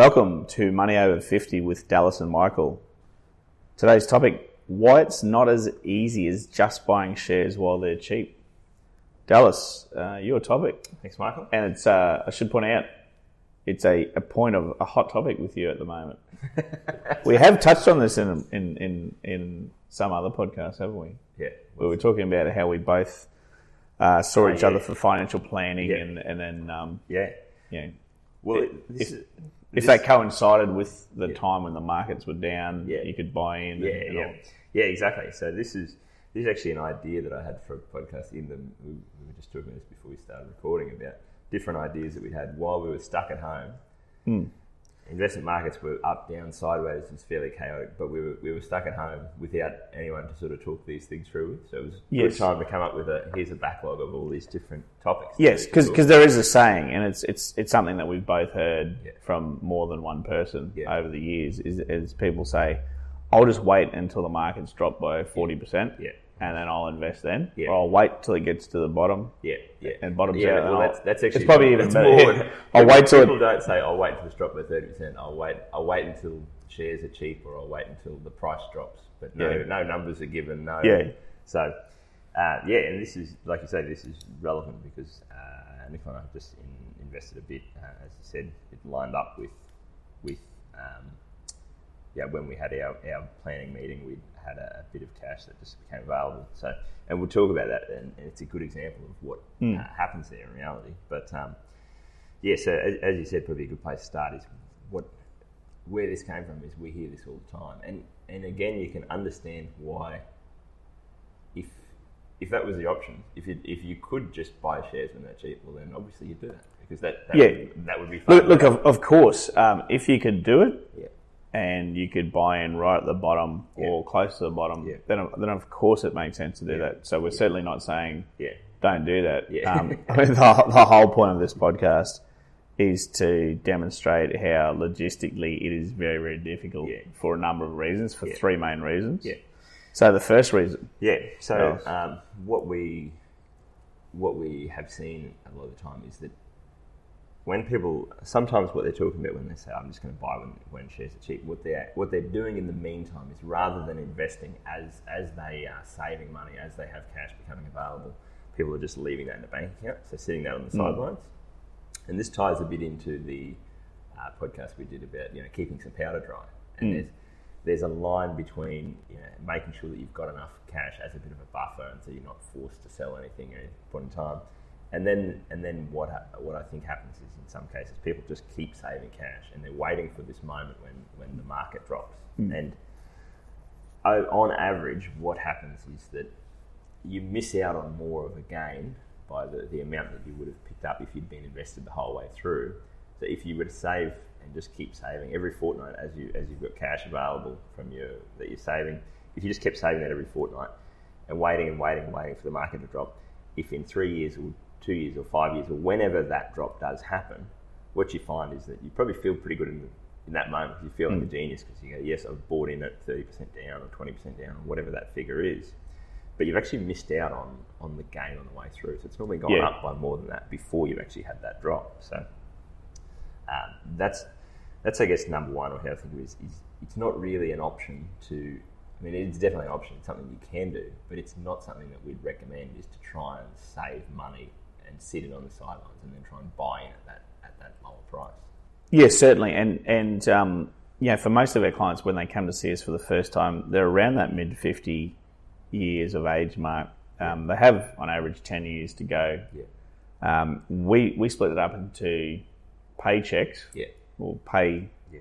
Welcome to Money Over 50 with Dallas and Michael. Today's topic why it's not as easy as just buying shares while they're cheap. Dallas, uh, your topic. Thanks, Michael. And it's, uh, I should point out, it's a, a point of a hot topic with you at the moment. we have touched on this in, in, in, in some other podcasts, haven't we? Yeah. Where we're talking about how we both uh, saw Oh, each yeah. other for financial planning Yeah. and, and then, um, Yeah. you know, Well, it, this if- is, if this- that coincided with the Yeah. time when the markets were down, Yeah. you could buy in. yeah, and, and yeah, all. yeah, exactly. So this is this is actually an idea that I had for a podcast. In them, we, we were just talking about this before we started recording about different ideas that we had while we were stuck at home. Hmm. Investment markets were up, down, sideways. It's fairly chaotic, but we were we were stuck at home without anyone to sort of talk these things through with. So it was a Yes. good time to come up with a here's a backlog of all these different topics. Yes, because there is a saying, and it's it's it's something that we've both heard Yeah. from more than one person Yeah. over the years. Is, is people say, "I'll just wait until the markets drop by forty percent, Yeah. And then I'll invest then, Yeah. or I'll wait till it gets to the bottom." Yeah, yeah. And bottoms yeah, out, Well, that's, that's actually it's probably even better. more. Yeah. I'll wait till it- people don't say I'll wait until it's dropped by thirty percent. I'll wait. I'll wait until shares are cheap, or I'll wait until the price drops. But no, Yeah. no numbers are given. No. Yeah. So, uh, yeah, and this is like you say, this is relevant because uh, Nick and I just in, invested a bit. Uh, as you said, it lined up with with. Um, yeah, when we had our, our planning meeting, we had a, bit of cash that just became available. So, and we'll talk about that, and, and it's a good example of what uh, happens there in reality. But um, yeah, so as, as you said, probably a good place to start is what where this came from. Is we hear this all the time, and and again, you can understand why. If if that was the option, if you if you could just buy shares when they're cheap, well then obviously you'd do that because that that, Yeah. would, that would be fun. Look, look of, of course, um, if you could do it, yeah. And you could buy in right at the bottom or close to the bottom, Yeah. then then of course it makes sense to do that. So we're certainly not saying Yeah. don't do that. Yeah. Um, I mean, the, the whole point of this podcast is to demonstrate how logistically it is very, very difficult Yeah. for a number of reasons, for Yeah. three main reasons. Yeah. So the first reason, Yeah. So um, what we what we have seen a lot of the time is that when people sometimes what they're talking about when they say I'm just going to buy when, when shares are cheap, what they're what they're doing in the meantime is rather than investing as as they are saving money as they have cash becoming available, people are just leaving that in a bank account, so sitting that on the sidelines. And this ties a bit into the uh, podcast we did about you know keeping some powder dry. And there's there's a line between you know making sure that you've got enough cash as a bit of a buffer, and so you're not forced to sell anything at any point in time. And then and then what ha- what I think happens is in some cases people just keep saving cash and they're waiting for this moment when when the market drops. Hmm. And o- on average, what happens is that you miss out on more of a gain by the, the amount that you would have picked up if you'd been invested the whole way through. So if you were to save and just keep saving every fortnight as you as you've got cash available from your that you're saving, if you just kept saving that every fortnight and waiting and waiting and waiting for the market to drop, if in three years or two years or five years or whenever that drop does happen, what you find is that you probably feel pretty good in, in that moment. You feel like a genius because you go, yes, I've bought in at 30% down or 20% down or whatever that figure is. But you've actually missed out on, on the gain on the way through. So it's normally gone Yeah. up by more than that before you've actually had that drop. So um, that's that's I guess number one or how I think of it is, is it's not really an option to. I mean, it's definitely an option. It's something you can do, but it's not something that we'd recommend. Is to try and save money and sit it on the sidelines and then try and buy in at that at that lower price. yes, certainly, and and um, yeah, for most of our clients when they come to see us for the first time, they're around that mid fifty years of age mark. Um, they have on average ten years to go. Yeah, Um, we we split it up into paychecks yeah, or pay yeah,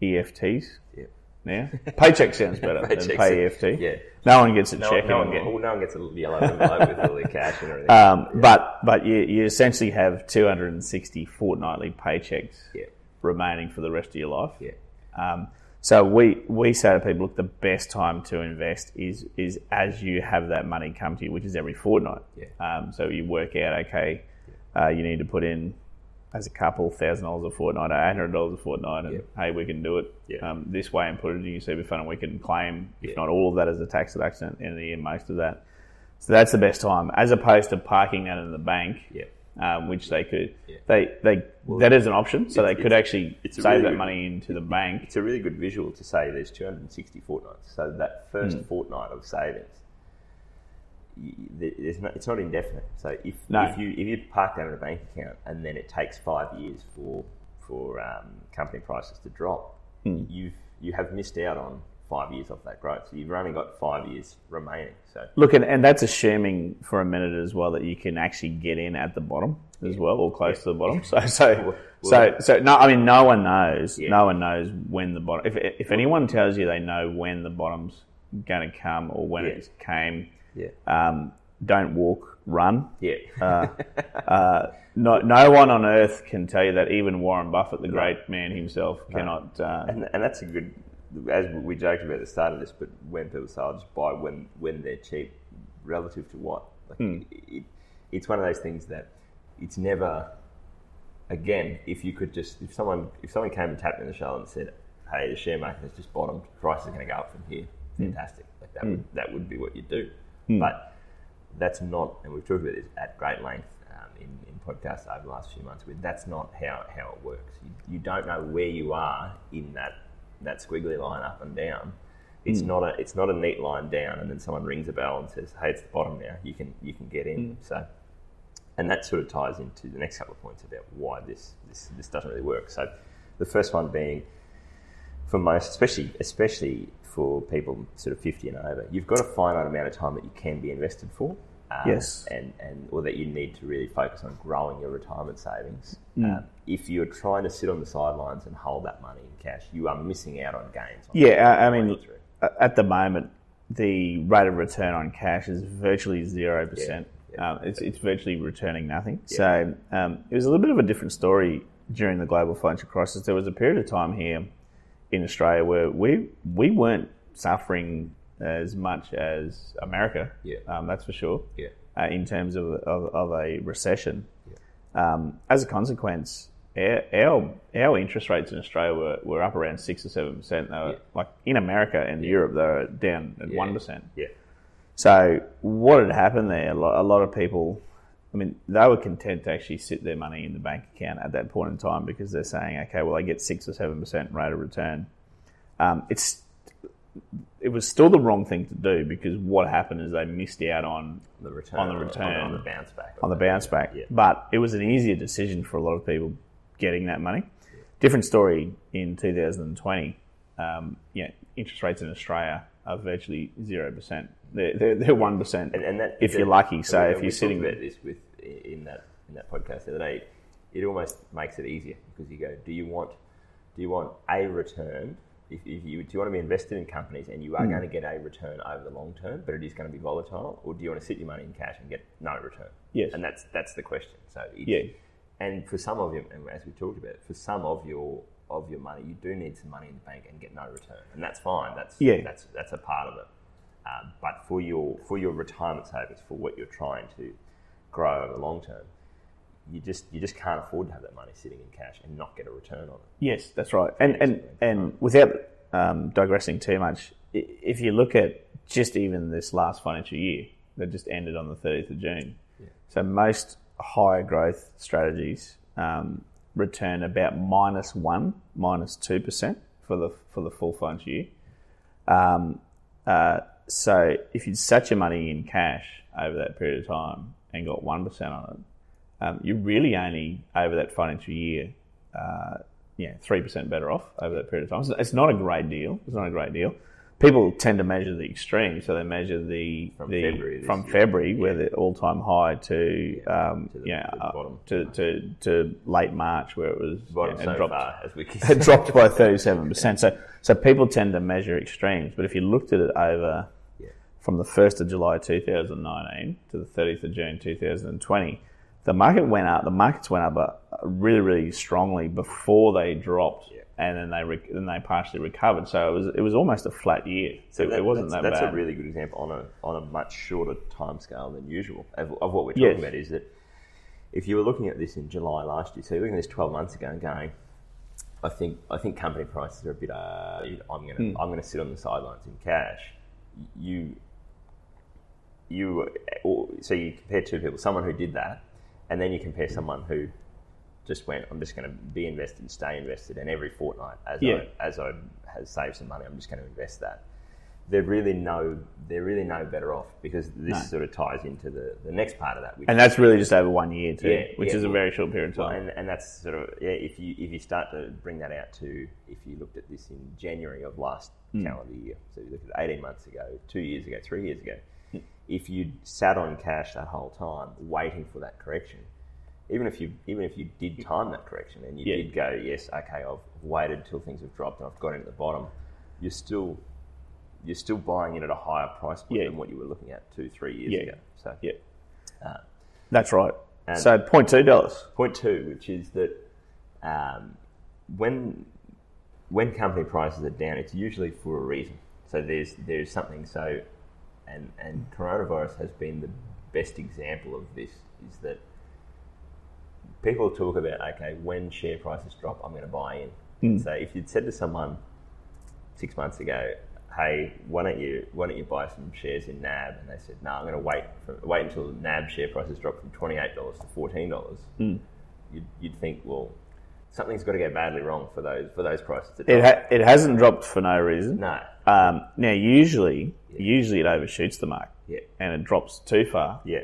EFTs. yeah, Yeah, paycheck sounds better than pay EFT. yeah. no one gets a No, check. no, one, get- well, no one gets a yellow envelope with all their cash and everything. um, But but you, you essentially have 260 fortnightly paychecks yeah, remaining for the rest of your life. yeah, Um, so we, we say to people, look, the best time to invest is is as you have that money come to you, which is every fortnight. Yeah. Um, so you work out, okay, uh, you need to put in as a couple thousand dollars a fortnight, or eight hundred dollars a fortnight, and hey, we can do it Yeah. um, this way and put it in your super fund, and we can claim, if Yeah. not all of that, as a tax deduction at the end of the year, most of that. So that's the best time, as opposed to parking that in the bank yeah. um, which they could they they that is an option. So they could actually save really that good- money into the bank. It's a really good visual to say there's 260 fortnights. So that first Hmm. fortnight of savings, there's no, it's not indefinite. So if, No. if you if you park that in a bank account and then it takes five years for for um, company prices to drop, Hmm. you've you have missed out on five years of that growth. So you've only got five years remaining. So Look, and, and that's assuming for a minute as well that you can actually get in at the bottom as well, or close to the bottom. So so so so no, I mean no one knows. Yeah. No one knows when the bottom. If if anyone tells you they know when the bottom's going to come or when Yeah. it came, yeah, um, don't walk, run. yeah, Uh, no, no one on earth can tell you that. Even Warren Buffett, the great man himself, cannot. Uh, and, and that's a good. As we joked about at the start of this, but when people say, "I'll just buy when when they're cheap," relative to what? Like it, it's one of those things that it's never. Again, if you could just if someone if someone came and tapped me on the shoulder and said, "Hey, the share market has just bottomed. Price is going to go up from here." Fantastic. Like that would that would be what you'd do. Hmm. But that's not, and we've talked about this at great length um, in, in podcasts over the last few months. With that's not how, how it works. You, you don't know where you are in that that squiggly line up and down. It's hmm. not a it's not a neat line down, and then someone rings a bell and says, "Hey, it's the bottom now. You can you can get in." Hmm. So, and that sort of ties into the next couple of points about why this this, this doesn't really work. So, the first one being for most, especially especially for people sort of fifty and over, you've got a finite amount of time that you can be invested for. Um, Yes. and and or that you need to really focus on growing your retirement savings. Mm. Um, if you're trying to sit on the sidelines and hold that money in cash, you are missing out on gains. on Yeah, I, I mean, through. at the moment, the rate of return on cash is virtually zero percent. Yeah, Um, it's, it's virtually returning nothing. So um, it was a little bit of a different story during the global financial crisis. There was a period of time here in Australia where we we weren't suffering as much as America. Yeah. um, that's for sure. yeah, uh, in terms of, of, of a recession. Um, as a consequence, our, our our interest rates in Australia were, were up around six or seven percent. They were Yeah. like in America and Europe, they were down at Yeah. one percent. yeah, So what had happened there? A lot, a lot of people, I mean, they were content to actually sit their money in the bank account at that point in time because they're saying, okay, well, I get six or seven percent rate of return. Um, it's it was still the wrong thing to do because what happened is they missed out on the return On the return. on, the bounce back on the bounce back. Yeah. But it was an easier decision for a lot of people getting that money. Different story in 2020. Um, yeah, interest rates in Australia are virtually zero percent. They're they're, one percent and, and that, if that- you're lucky. So if you're sitting about this with in that in that podcast the other day, it almost makes it easier because you go, do you want do you want a return? If, if you do you want to be invested in companies and you are hmm. going to get a return over the long term, but it is going to be volatile, or do you want to sit your money in cash and get no return? Yes. and that's that's the question. So Yeah. and for some of you, and as we talked about, for some of your of your money, you do need some money in the bank and get no return, and that's fine. That's Yeah. that's that's a part of it. Um, but for your for your retirement savings, for what you're trying to grow over the long term, you just you just can't afford to have that money sitting in cash and not get a return on it. Yes, that's right. And and and without um, digressing too much, if you look at just even this last financial year that just ended on the 30th of June, so most higher growth strategies um, return about minus one, minus two percent for the for the full financial year. Um, uh, so if you'd sat your money in cash over that period of time and got one percent on it, um, you're really only over that financial year, uh, yeah, three percent better off over that period of time. So it's not a great deal. It's not a great deal. People tend to measure the extreme, so they measure the From the February from. February where the all time high to um, to the- yeah the uh, bottom. to, to to late March where it was Bottom so dropped far as we it dropped by thirty seven percent. So so people tend to measure extremes, but if you looked at it over Yeah. from the first of July two thousand nineteen to the thirtieth of June two thousand and twenty. The market went up. The markets went up uh, really, really strongly before they dropped, Yeah. And then they rec- then they partially recovered. So it was it was almost a flat year. So it, that- it wasn't that's, that that's bad. a really good example on a on a much shorter time scale than usual of, of what we're Yes. talking about. Is that if you were looking at this in July last year, so you're looking at this 12 months ago and going, I think I think company prices are a bit. Uh, I'm gonna Hmm. I'm gonna sit on the sidelines in cash. You you so you compare two people, someone who did that, and then you compare someone who just went, I'm just going to be invested, and stay invested, and every fortnight as Yeah. I as I has saved some money, I'm just going to invest that. They're really no, they're really no better off because this No. sort of ties into the, the next part of that, which and that's really just over one year too, Yeah, which yeah, is a very short period of well, time. and, and that's sort of yeah. If you if you start to bring that out to if you looked at this in January of last Hmm. calendar year, so you look at eighteen months ago, two years ago, three years ago, Hmm. if you sat on cash that whole time waiting for that correction, even if you even if you did time that correction and you Yeah. did go yes okay I've waited till things have dropped and I've got in at the bottom, you're still you're still buying it at a higher price point Yeah. than what you were looking at two three years Yeah. ago. So yeah, uh, that's right. and- So point two dollars. Point two, which is that um, when when company prices are down, it's usually for a reason. So there's there's something. So and and coronavirus has been the best example of this. Is that people talk about okay, when share prices drop, I'm going to buy in. So if you'd said to someone six months ago, "Hey, why don't you why don't you buy some shares in NAB?" and they said, "No, I'm going to wait for, wait until NAB share prices drop from twenty eight dollars to fourteen dollars." You'd, you'd think, well, something's got to go badly wrong for those for those prices to It ha- it hasn't dropped for no reason. no, Um, now usually usually it overshoots the mark. Yeah, and it drops too far. Yeah,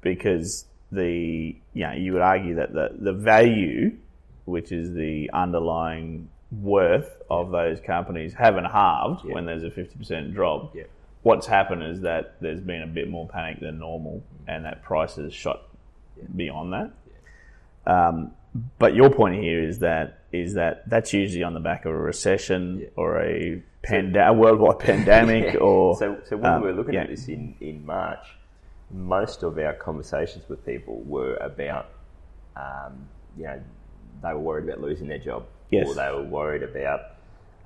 because the you know you would argue that the the value, which is the underlying worth of those companies, haven't halved when there's a fifty percent drop. yeah, What's happened is that there's been a bit more panic than normal, and that price has shot beyond that. Um, but your point here is that is that that's usually on the back of a recession or a, panda- a worldwide pandemic, or so so when um, we were looking yeah. at this in in March, most of our conversations with people were about, um, you know, they were worried about losing their job, Yes. or they were worried about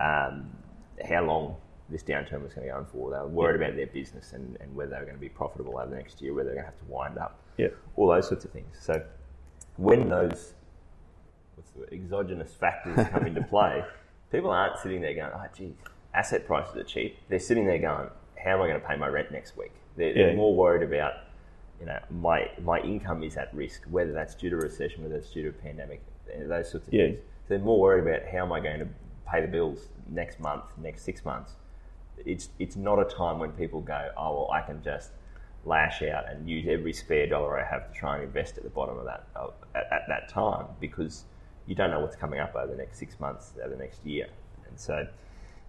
um, how long this downturn was going to go on for. They were worried about their business and, and whether they were going to be profitable over the next year, whether they're going to have to wind up, Yeah. all those sorts of things. So when those what's the word, exogenous factors come into play, people aren't sitting there going, "Oh, geez, asset prices are cheap." They're sitting there going, "How am I going to pay my rent next week?" They're, they're Yeah. more worried about, you know, my my income is at risk, whether that's due to recession, whether it's due to a pandemic, eh, those sorts of Yeah. things. They're more worried about how am I going to pay the bills next month, next six months. It's it's not a time when people go, "Oh, well, I can just." lash out and use every spare dollar I have to try and invest at the bottom of that of, at, at that time because you don't know what's coming up over the next six months, over the next year, and so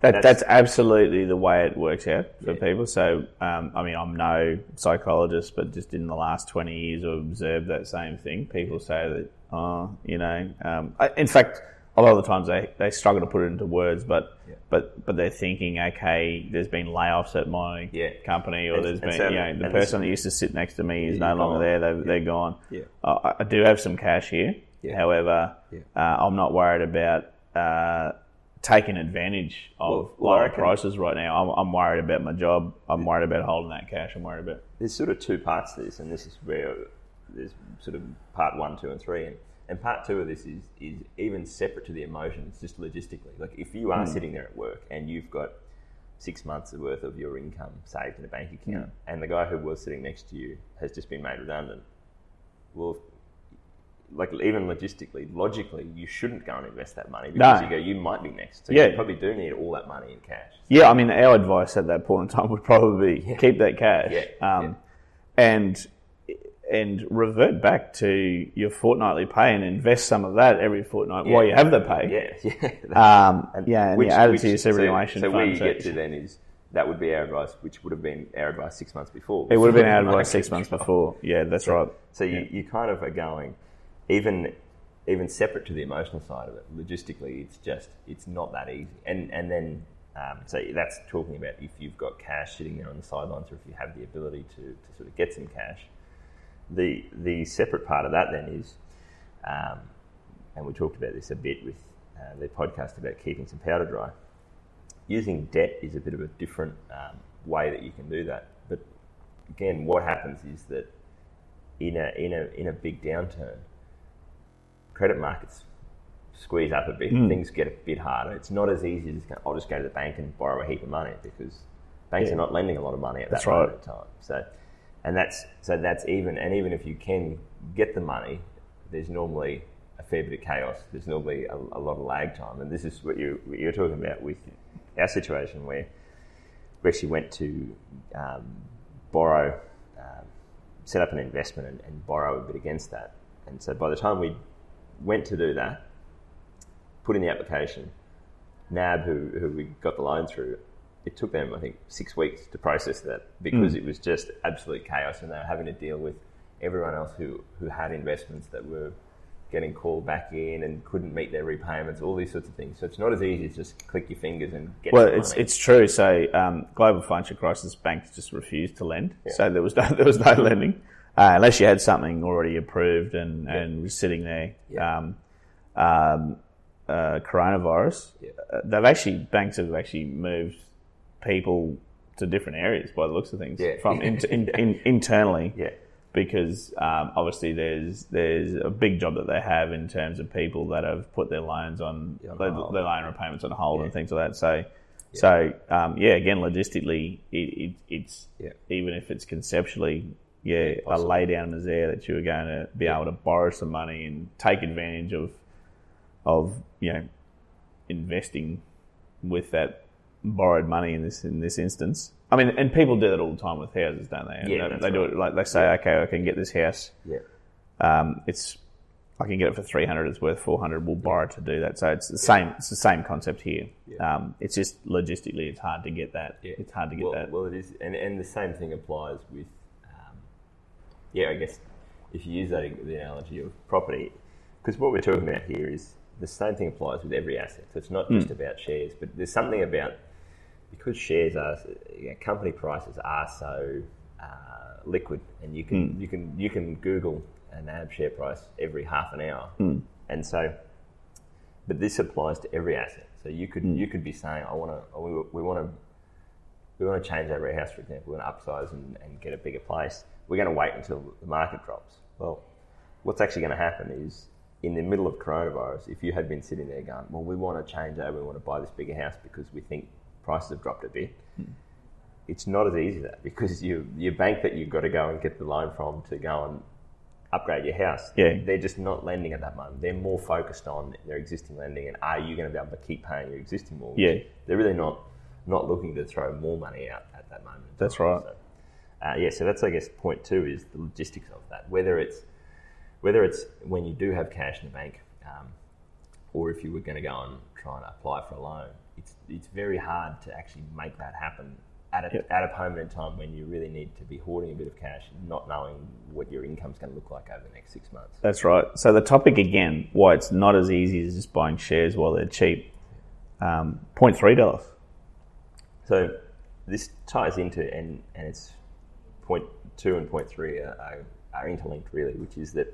That, That's- that's, absolutely the way it works out for Yeah. people. So, um, I mean, I'm no psychologist, but just in the last 20 years, I've observed that same thing. People say that, oh, you know, um, I, in fact, a lot of the times they, they struggle to put it into words, but Yeah. but but they're thinking, okay, there's been layoffs at my Yeah. company, or And- there's been, so- you know, the person that used to sit next to me is no longer there. They're, they're gone. Yeah. Uh, I- I do have some cash here. Yeah. However, uh, I'm not worried about uh, taking advantage of Well, lower prices right now. I'm, I'm worried about my job. I'm worried about holding that cash. I'm worried about. there's sort of two parts to this, and this is where there's sort of part one, two, and three, and, and part two of this is is even separate to the emotions, just logistically. Like if you are hmm. sitting there at work and you've got six months worth of your income saved in a bank account, hmm. and the guy who was sitting next to you has just been made redundant, well. Like even logistically, logically, you shouldn't go and invest that money because No. you go, you might be next. So Yeah. you probably do need all that money in cash. Yeah, I mean, our advice at that point in time would probably be keep that cash, Yeah, um, and and revert back to your fortnightly pay and invest some of that every fortnight while you have the pay. Yeah, yeah. Um, yeah, and you add it to your so- superannuation so, fund. where you get to then is that would be our advice, which would have been our advice six months before. It would have been our advice six months before. Yeah, that's right. so you, you kind of are going, even even separate to the emotional side of it. Logistically, it's just it's not that easy. And and then um, so that's talking about if you've got cash sitting there on the sidelines, or if you have the ability to, to sort of get some cash. The the separate part of that then is, um, and we talked about this a bit with uh, the podcast about keeping some powder dry. Using debt is a bit of a different um, way that you can do that. But again, what happens is that in a in a in a big downturn, credit markets squeeze up a bit. Hmm. Things get a bit harder. It's not as easy as I'll just go to the bank and borrow a heap of money because banks Yeah. are not lending a lot of money at That's that moment right. in time. So, and that's so that's even and even if you can get the money, there's normally a fair bit of chaos. There's normally a, a lot of lag time, and this is what you what you're talking about with our situation where we actually went to um, borrow, um, set up an investment and, and borrow a bit against that. And so by the time we went to do that, put in the application, NAB, who, who we got the loan through, it took them, I think, six weeks to process that because it was just absolute chaos and they were having to deal with everyone else who, who had investments that were getting called back in and couldn't meet their repayments, all these sorts of things. So it's not as easy as just click your fingers and get Well, it's it's true. So, um, global financial crisis, banks just refused to lend. So there was no there was no lending uh, unless you had something already approved and and was sitting there. Yeah. Um, um, uh, coronavirus. Yeah. Uh, they've actually banks have actually moved people to different areas by the looks of things Yeah. from in, in, in, internally yeah. because um, obviously there's there's a big job that they have in terms of people that have put their loans on Yeah, on their, their loan repayments on hold and things like that. So so um, yeah, again, logistically, it, it, it's even if it's conceptually. Yeah, a lay down is there that you were going to be able to borrow some money and take advantage of, of you know, investing with that borrowed money in this in this instance. I mean, and people do that all the time with houses, don't they? Yeah, they, they do right. it like they say, okay, I can get this house. Yeah. Um, it's I can get it for three hundred. It's worth four hundred. We'll borrow to do that. So it's the same. It's the same concept here. Um, it's just logistically, it's hard to get that. Yeah. It's hard to get well, that. Well, it is, and, and the same thing applies with, yeah, I guess if you use that the analogy of property, because what we're talking about here is the same thing applies with every asset. So it's not Hmm. just about shares, but there's something about because shares are you know, company prices are so uh, liquid, and you can Hmm. you can you can Google NAB share price every half an hour, Hmm. and so but this applies to every asset. So you Hmm. could you could be saying, I want to we, we want to we want to change our warehouse, for example, we want to upsize and, and get a bigger place. We're going to wait until the market drops. Well, what's actually going to happen is in the middle of coronavirus, if you had been sitting there going, well, we want to change over, we want to buy this bigger house because we think prices have dropped a bit. Hmm. It's not as easy as that because you, your bank that you've got to go and get the loan from to go and upgrade your house, Yeah. they're just not lending at that moment. They're more focused on their existing lending and are you going to be able to keep paying your existing mortgage? Yeah. They're really not not looking to throw more money out at that moment. That's right. So, uh, yeah, so that's I guess point two is the logistics of that. Whether it's whether it's when you do have cash in the bank, um, or if you were going to go and try and apply for a loan, it's it's very hard to actually make that happen at a, Yep. at a moment in time when you really need to be hoarding a bit of cash, not knowing what your income's going to look like over the next six months. That's right. So the topic again, why it's not as easy as just buying shares while they're cheap. Um, Point three dollars. So this ties into and and it's point two and point three are, are, interlinked really, which is that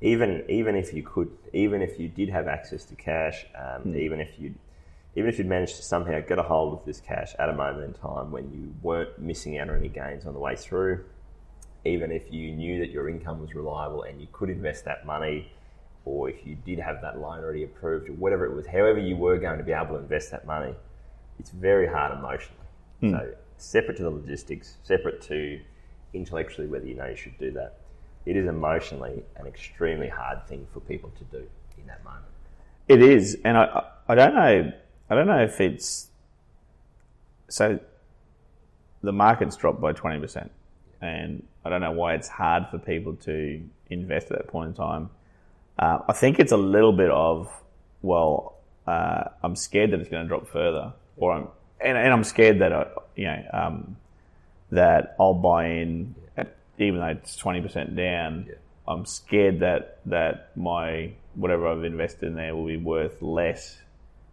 even even if you could, even if you did have access to cash, um, even if you even if you'd managed to somehow get a hold of this cash at a moment in time when you weren't missing out on any gains on the way through, even if you knew that your income was reliable and you could invest that money, or if you did have that loan already approved, or whatever it was, however you were going to be able to invest that money, it's very hard emotionally. So separate to the logistics, separate to intellectually whether you know you should do that, it is emotionally an extremely hard thing for people to do in that moment. It is, and I I- don't know I don't know if it's so the market's dropped by twenty percent, and I don't know why it's hard for people to invest at that point in time. Uh, I think it's a little bit of well, uh, I'm scared that it's going to drop further, or I'm and, and I'm scared that I, you know, um, that I'll buy in, at, even though it's twenty percent down. Yeah. I'm scared that that my whatever I've invested in there will be worth less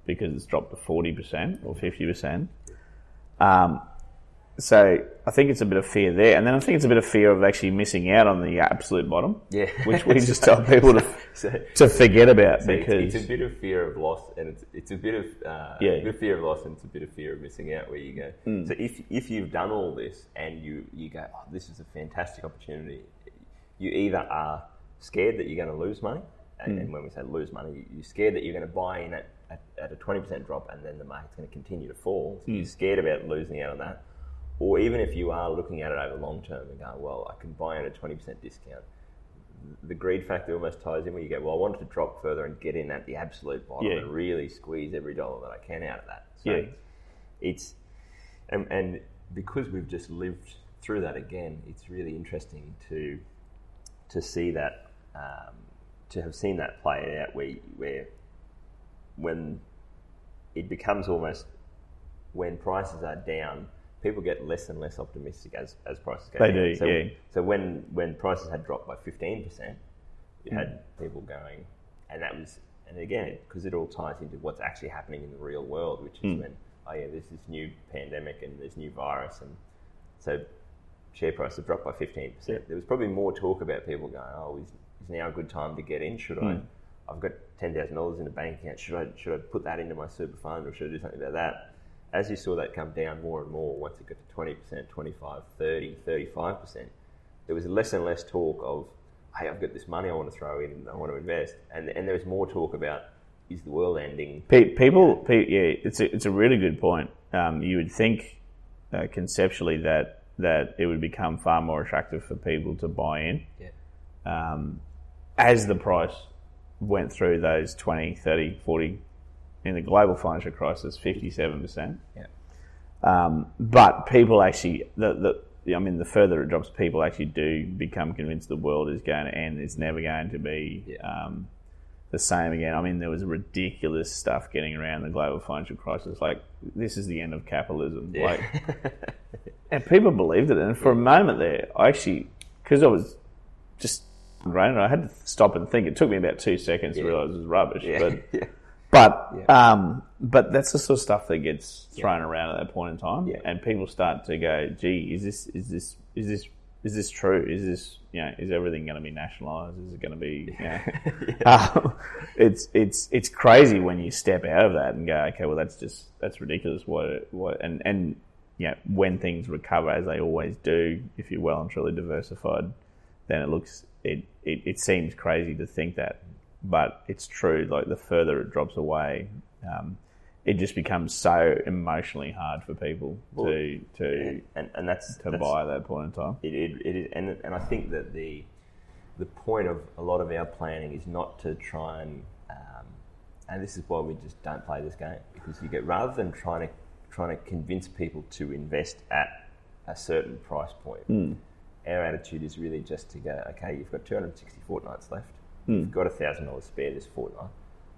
because it's dropped to forty percent or fifty percent. Um, so I think it's a bit of fear there, and then I think it's a bit of fear of actually missing out on the absolute bottom, Yeah. which we just tell people to So- to forget about So it's- because it's, a bit of fear of loss, and it's it's a bit of uh, Yeah. a bit of fear of loss, and it's a bit of fear of missing out. Where you go, Mm. so if if you've done all this and you you go, oh, this is a fantastic opportunity, you either are scared that you're going to lose money, and, Mm. and when we say lose money, you're scared that you're going to buy in at, at, at a twenty percent drop, and then the market's going to continue to fall. So Mm. you're scared about losing out on that, or even if you are looking at it over long term and going, well, I can buy at a twenty percent discount the greed factor almost ties in where you go, well, I wanted to drop further and get in at the absolute bottom Yeah. and really squeeze every dollar that I can out of that. So Yeah. it's, and, and because we've just lived through that again, it's really interesting to to see that, um, to have seen that play out where, where when it becomes almost when prices are down, people get less and less optimistic as, as prices go They down. do, so, yeah. So when, when prices had dropped by 15%, you Mm. had people going, and that was, and again, because it all ties into what's actually happening in the real world, which is Mm. when, oh yeah, there's this new pandemic and there's new virus, and so share price have dropped by 15%. Yeah. There was probably more talk about people going, oh, is, is now a good time to get in? Should Mm. I? I've got $10,000 in a bank account. Should I, should I put that into my super fund or should I do something about that? As you saw that come down more and more, once it got to 20%, 25, 30, 35%, there was less and less talk of, hey, I've got this money I want to throw in and I want to invest. And, and there was more talk about, is the world ending? Pe- people, pe- yeah, it's a, it's a really good point. Um, you would think uh, conceptually that that it would become far more attractive for people to buy in Yeah. um, as the price went through those 20, 30, 40, in the global financial crisis, 57%. Yeah. Um, but people actually, the, the, I mean, the further it drops, people actually do become convinced the world is going to end. It's never going to be Yeah. um, the same again. I mean, there was ridiculous stuff getting around the global financial crisis, like this is the end of capitalism. Like, and people believed it. And for a moment there, I actually, because I was just brain, I had to stop and think. It took me about two seconds to Yeah. realize it was rubbish. yeah. But yeah. But Yeah. um, but that's the sort of stuff that gets thrown around at that point in time, Yeah. and people start to go, "Gee, is this is this is this is this true? Is this you know is everything going to be nationalised? Is it going to be you know?" um, it's it's it's crazy when you step out of that and go, "Okay, well that's just that's ridiculous." What what and and you know, when things recover as they always do, if you're well and truly diversified, then it looks it, it, it seems crazy to think that, but it's true. Like the further it drops away, um, it just becomes so emotionally hard for people to to And, and that's, to that's buy at that point in time. It, it, it is, and, and I think that the the point of a lot of our planning is not to try and um, and this is why we just don't play this game because you get rather than trying to trying to convince people to invest at a certain price point. Our attitude is really just to go, okay, you've got 260 fortnights left. Hmm. You've got thousand dollars spare this fortnight.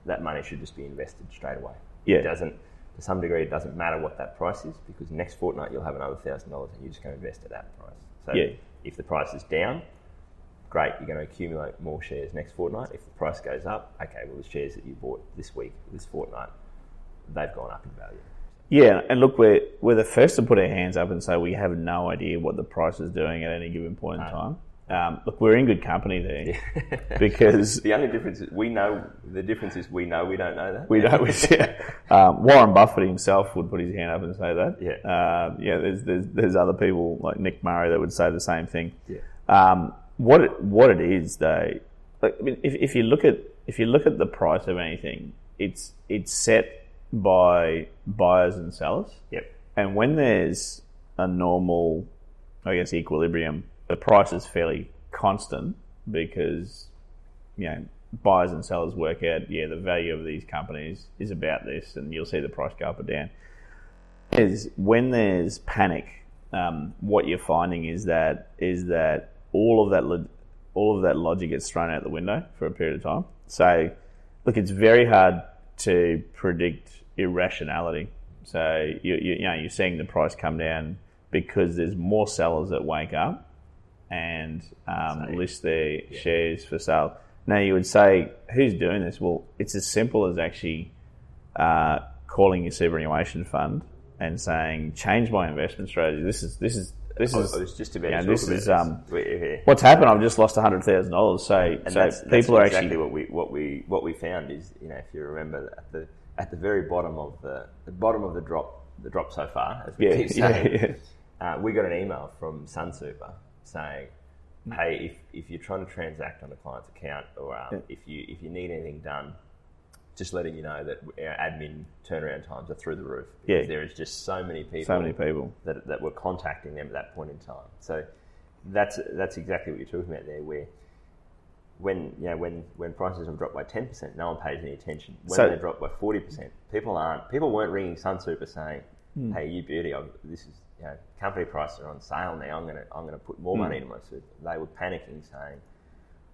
That money should just be invested straight away. Yeah. It doesn't, to some degree, it doesn't matter what that price is because next fortnight you'll have another thousand dollars and you're just going to invest at that price. So Yeah. if the price is down, great, you're going to accumulate more shares next fortnight. If the price goes up, okay, well, the shares that you bought this week, this fortnight, they've gone up in value. Yeah, and look, we're we're the first to put our hands up and say we have no idea what the price is doing at any given point in time. Um, look, we're in good company there because The only difference is we know, the difference is we know we don't know that. we don't. Yeah. Um, Warren Buffett himself would put his hand up and say that. Yeah. Um, yeah. There's, there's there's other people like Nick Murray that would say the same thing. Yeah. Um, what it, what it is though, like, I mean, if, if you look at if you look at the price of anything, it's it's set by buyers and sellers. Yep. And when there's a normal, I guess, equilibrium, the price is fairly constant because, you know, buyers and sellers work out, yeah, the value of these companies is about this, and you'll see the price go up or down. Is when there's panic, um, what you're finding is that is that all of that lo- all of that logic gets thrown out the window for a period of time. So, look, it's very hard to predict irrationality So you, you, you know you're seeing the price come down because there's more sellers that wake up and um, list their shares for sale. Now you would say, who's doing this? Well, it's as simple as actually uh, calling your superannuation fund and saying, change my investment strategy. This is this is this I is was just about yeah, to this is um, what's happened. I've just lost hundred thousand dollars. So and so that's, people that's are exactly actually what we what we what we found is you know if you remember at the at the very bottom of the the bottom of the drop the drop so far as we yeah keep yeah, saying, yeah. Uh, we got an email from SunSuper saying, Hmm. "Hey, if, if you're trying to transact on a client's account, or um, if you if you need anything done, just letting you know that our admin turnaround times are through the roof. Yeah. there is just so many people, So many people. that that were contacting them at that point in time. So that's that's exactly what you're talking about there, where." When you know when, when prices have dropped by ten percent, no one pays any attention. When So- they drop by forty percent, people aren't. People weren't ringing SunSuper saying, Hmm. "Hey, you beauty, I've, this is you know, company prices are on sale now. I'm gonna I'm gonna put more Hmm. money into my super." They were panicking, saying,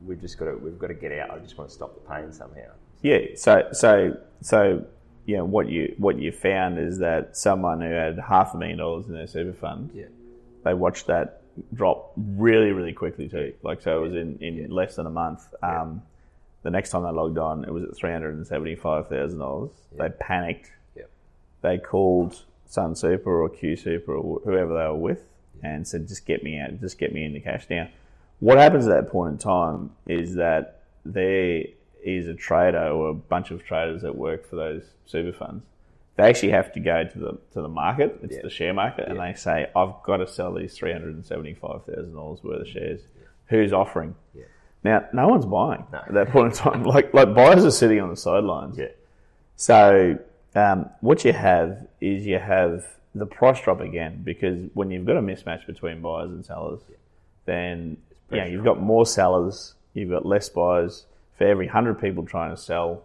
"We've just got to we've got to get out. I just want to stop the pain somehow." Yeah. So so so yeah, what you what you found is that someone who had half a million dollars in their super fund, Yeah, they watched that drop really really quickly too. Like so, it was in in less than a month. Um, the next time they logged on, it was at three hundred and seventy five thousand dollars. They panicked. yeah, They called Sun Super or Q Super or whoever they were with and said, "Just get me out. Just get me into cash." Now, what happens at that point in time is that there is a trader or a bunch of traders that work for those super funds. They actually have to go to the to the market. It's Yeah. the share market, and they say, "I've got to sell these three hundred and seventy five thousand dollars worth of shares. Who's offering?" Yeah. Now, no one's buying No. at that point in time. Like like buyers are sitting on the sidelines. yeah, So um, what you have is you have the price drop again because when you've got a mismatch between buyers and sellers, then you know, you've got more sellers, you've got less buyers. For every hundred people trying to sell,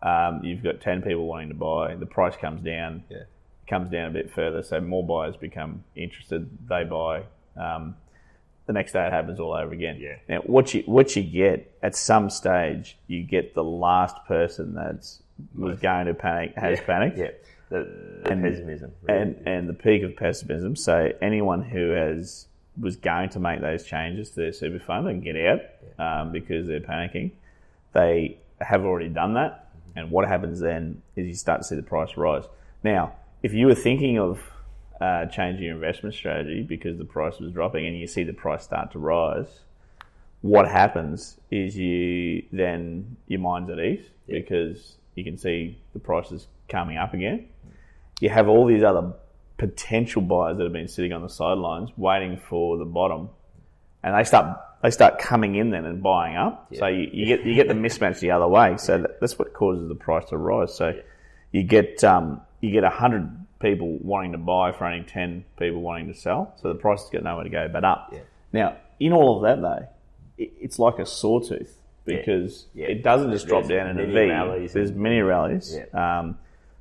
um, you've got ten people wanting to buy. The price comes down, yeah, comes down a bit further, so more buyers become interested. They buy. Um, the next day it happens all over again. Yeah. Now, what you what you get at some stage, you get the last person that's was going to panic has panicked, yeah. The, the And- pessimism, really. and and the peak of pessimism. So anyone who has was going to make those changes to their super fund and get out um, because they're panicking, they have already done that. And what happens then is you start to see the price rise. Now, if you were thinking of uh, changing your investment strategy because the price was dropping and you see the price start to rise, what happens is you then your mind's at ease because you can see the prices coming up again. You have all these other potential buyers that have been sitting on the sidelines waiting for the bottom, and they start they start coming in then and buying up. So you, you get you get the mismatch the other way. So that, that's what causes the price to rise. So you get um, you get hundred people wanting to buy for only ten people wanting to sell. So the price has got nowhere to go but up. Yeah. Now in all of that though, it, it's like a sawtooth because Yeah. it doesn't just drop There's down in a V. rallies There's and- many rallies. Yeah. Um,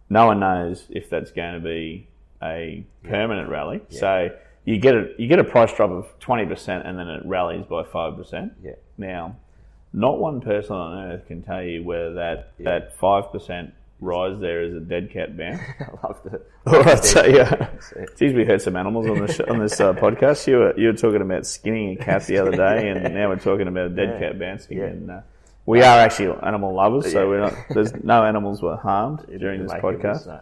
no one knows if that's going to be a permanent rally. So you get a you get a price drop of twenty percent and then it rallies by five percent. Yeah. Now, not one person on earth can tell you whether that that five percent rise there is a dead cat bounce. I loved it. All right, so yeah. Geez, we heard some animals on this on this uh, podcast. You were you were talking about skinning a cat the other day, and now we're talking about a dead Yeah. cat bouncing. Yeah. And uh, we are actually animal lovers, so Yeah. we're not. There's no animals were harmed during this podcast. uh,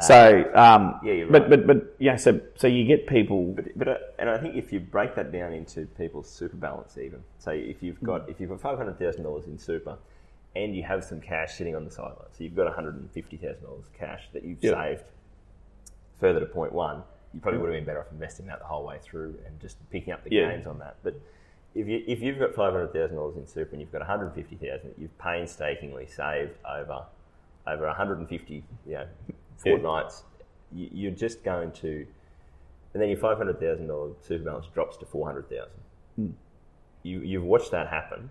So, um, Yeah, you're but right. but but yeah, so so you get people. But, but uh, and I think if you break that down into people's super balance, even so, if you've got if you've got five hundred thousand dollars in super, and you have some cash sitting on the sideline, so you've got one hundred and fifty thousand dollars cash that you've Yeah. saved. Further to point one, you probably would have been better off investing that the whole way through and just picking up the Yeah. gains on that. But if you if you've got five hundred thousand dollars in super and you've got one hundred fifty thousand that you've painstakingly saved over over one hundred and fifty you know Yeah. fortnights, you, you're just going to and then your five hundred thousand dollar super balance drops to four hundred thousand. Hmm. You you've watched that happen.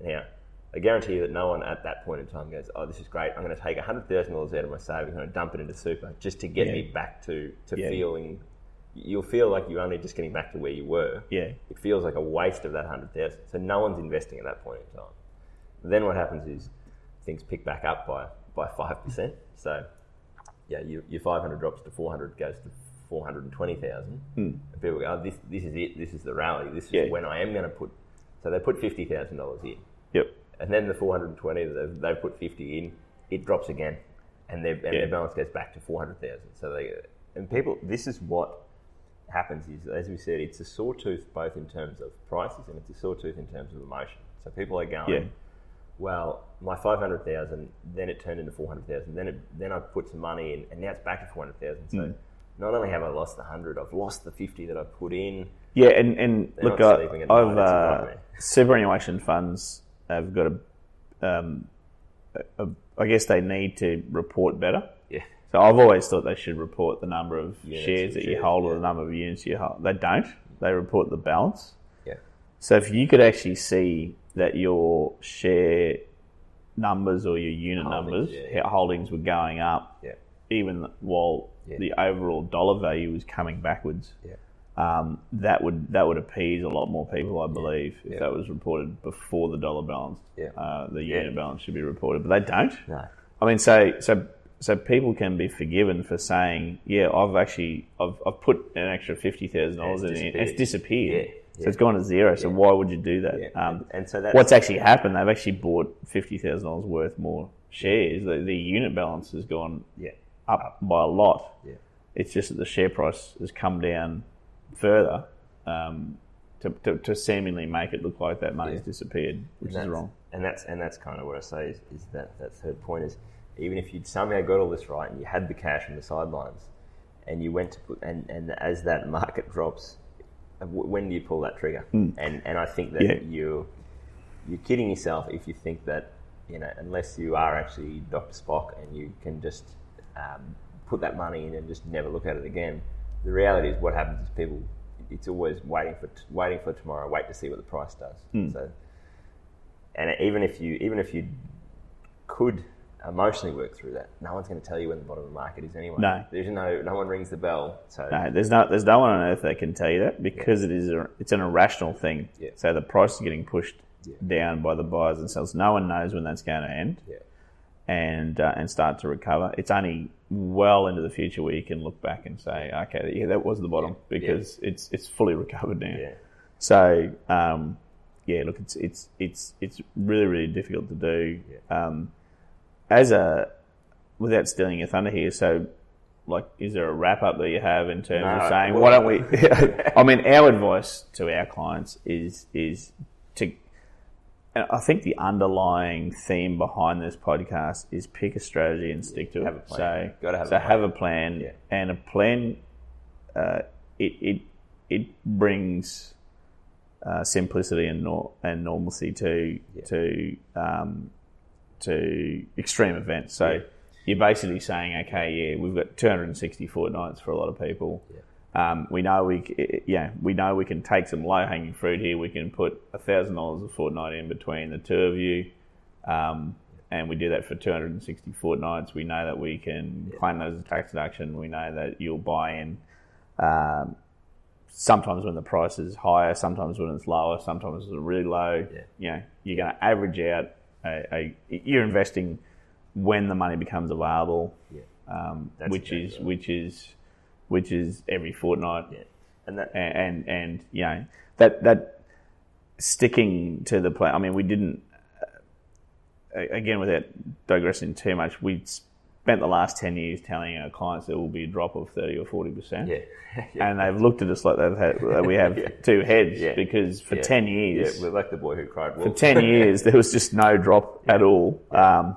Now, I guarantee you that no one at that point in time goes, "Oh, this is great. I'm going to take hundred thousand dollars out of my savings. To dump it into super just to get Yeah. me back to to Yeah. feeling." You'll feel like you're only just getting back to where you were. Yeah. It feels like a waste of that hundred thousand. So no one's investing at that point in time. Then what happens is things pick back up by by five percent. So yeah, your, your 500 drops to 400 goes to 420,000. Hmm. And people go, oh, this, this is it. This is the rally. This is. Yeah. when I am going to put. So they put $50,000 in. Yep. And then the 420 they've, they've put 50 in, it drops again. And, their, and Yeah. their balance goes back to 400,000. So they, and people, this is what happens is, as we said, it's a sawtooth both in terms of prices and it's a sawtooth in terms of emotion. So people are going, Yeah. well, my 500,000, then it turned into 400,000, then it, then I put some money in, and now it's back to 400,000. So Mm. not only have I lost the 100, I've lost the 50 that I put in. Yeah, and, and They're look, not I, I've night, it's a uh, superannuation funds have got a, um, a, a, I guess they need to report better. Yeah. So I've always thought they should report the number of Units shares that you shares, hold or yeah. the number of units you hold. They don't. They report the balance. Yeah. So if you could actually see that your share numbers or your unit Holdings, numbers yeah, yeah. holdings were going up, Yeah. even while Yeah. the overall dollar value was coming backwards, Yeah. Um, that would that would appease a lot more people, I believe, if Yeah. that was reported before the dollar balance. Yeah. Uh, the unit balance should be reported, but they don't. No. I mean, so so so people can be forgiven for saying, yeah, I've actually I've, I've put an extra fifty thousand dollars in it. It's disappeared. Yeah, So it's gone to zero. So Yeah. why would you do that? Yeah. Um, and, so that's what's actually happened? They've actually bought fifty thousand dollars worth more shares. The, the unit balance has gone yeah. up by a lot. Yeah. It's just that the share price has come down further um, to, to, to seemingly make it look like that money's Yeah. disappeared, which is wrong. And that's and that's kind of what I say is, is that that third point is even if you'd somehow got all this right and you had the cash on the sidelines and you went to put and, and as that market drops, when do you pull that trigger? And and I think that. Yeah. you you're kidding yourself if you think that you know unless you are actually Dr. Spock and you can just um, put that money in and just never look at it again. The reality is, what happens is people. It's always waiting for t- waiting for tomorrow. Wait to see what the price does. Hmm. So and even if you even if you could emotionally work through that, no one's going to tell you when the bottom of the market is anyway. No. there's no no one rings the bell. So No, there's no there's no one on earth that can tell you that because it is a, it's an irrational thing. Yeah. So the price is getting pushed Yeah. down by the buyers and sellers. No one knows when that's going to end yeah, and uh, and start to recover. It's only well into the future where you can look back and say, okay, yeah, that was the bottom Yeah. because it's it's fully recovered now. yeah, So um, yeah, look, it's it's it's it's really really difficult to do. Um, as a without stealing your thunder here, so like, is there a wrap up that you have in terms No, of saying well- why don't we? I mean, our advice to our clients is is to. And I think the underlying theme behind this podcast is pick a strategy and stick to Have it. a plan. So, Gotta have a so plan. have a plan, Yeah. and a plan. Uh, it it it brings uh, simplicity and nor- and normalcy to to um, to extreme events. So Yeah. you're basically saying, okay, yeah, we've got 260 fortnights for a lot of people. Um, we know we, yeah, we know we can take some low hanging fruit here. We can put thousand dollars a fortnight in between the two of you, um, and we do that for 260 fortnights. We know that we can claim those as tax deduction. We know that you'll buy in. Um, sometimes when the price is higher, sometimes when it's lower, sometimes it's really low. Yeah. You know, you're going to average out a, a you're investing when the money becomes available, yeah, um, which exactly is right. which is which is every fortnight, yeah. And that and, and and you know that that sticking to the plan. I mean, we didn't. Uh, again, without digressing too much, we spent the last ten years telling our clients there will be a drop of thirty or forty percent. yeah, yeah. And they've looked at us like they've had, we have Yeah. two heads Yeah. because for ten yeah, years, we're like the boy who cried wolf. for 10 years, there was just no drop at all. Um,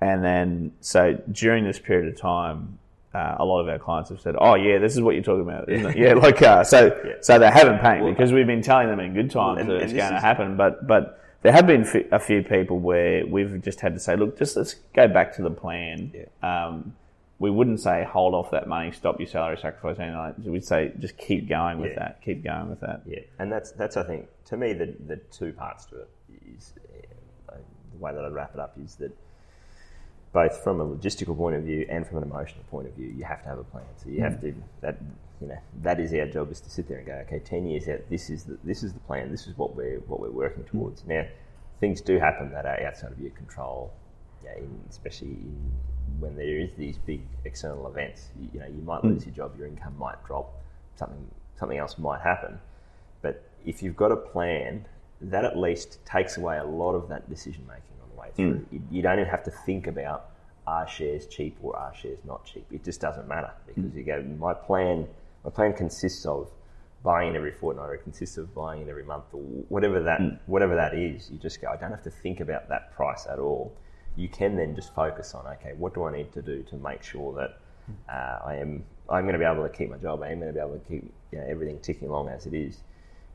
and then, so during this period of time, uh, a lot of our clients have said, "Oh, yeah, this is what you're talking about, isn't it?" Yeah, like uh, so. Yeah. So they haven't paid Well, because we've been telling them in good times and- that it's going to happen. But but there have been a few people where we've just had to say, "Look, just let's go back to the plan." Um, we wouldn't say hold off that money, stop your salary sacrifice, anything like that. We'd say just keep going with Yeah. that, keep going with that. Yeah, and that's that's I think to me the the two parts to it is uh, the way that I wrap it up is that both from a logistical point of view and from an emotional point of view, you have to have a plan. So you have mm. to that you know that is our job is to sit there and go, okay, ten years out, this is the this is the plan, this is what we're what we're working mm. towards. Now, things do happen that are outside of your control. yeah, in, especially in, when there is these big external events. You, you know, you might mm. lose your job, your income might drop, something something else might happen. But if you've got a plan, that at least takes away a lot of that decision making on the way through. Mm. You, you don't even have to think about are shares cheap or are shares not cheap. It just doesn't matter mm. because you go. My plan, my plan consists of buying it every fortnight, or it consists of buying it every month, or whatever that mm. whatever that is. You just go. I don't have to think about that price at all. You can then just focus on okay, what do I need to do to make sure that uh, I am I'm going to be able to keep my job. I am going to be able to keep you know, everything ticking along as it is.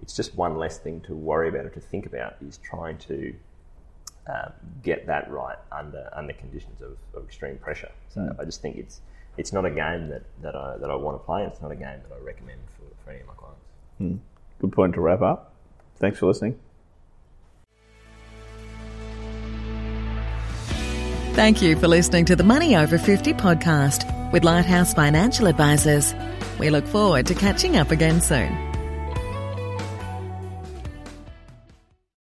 It's just one less thing to worry about or to think about. Is trying to um, get that right under under conditions of, of extreme pressure. So I just think it's it's not a game that, that I that I want to play. It's not a game that I recommend for, for any of my clients. Good point to wrap up. Thanks for listening. Thank you for listening to the Money Over 50 podcast with Lighthouse Financial Advisors. We look forward to catching up again soon.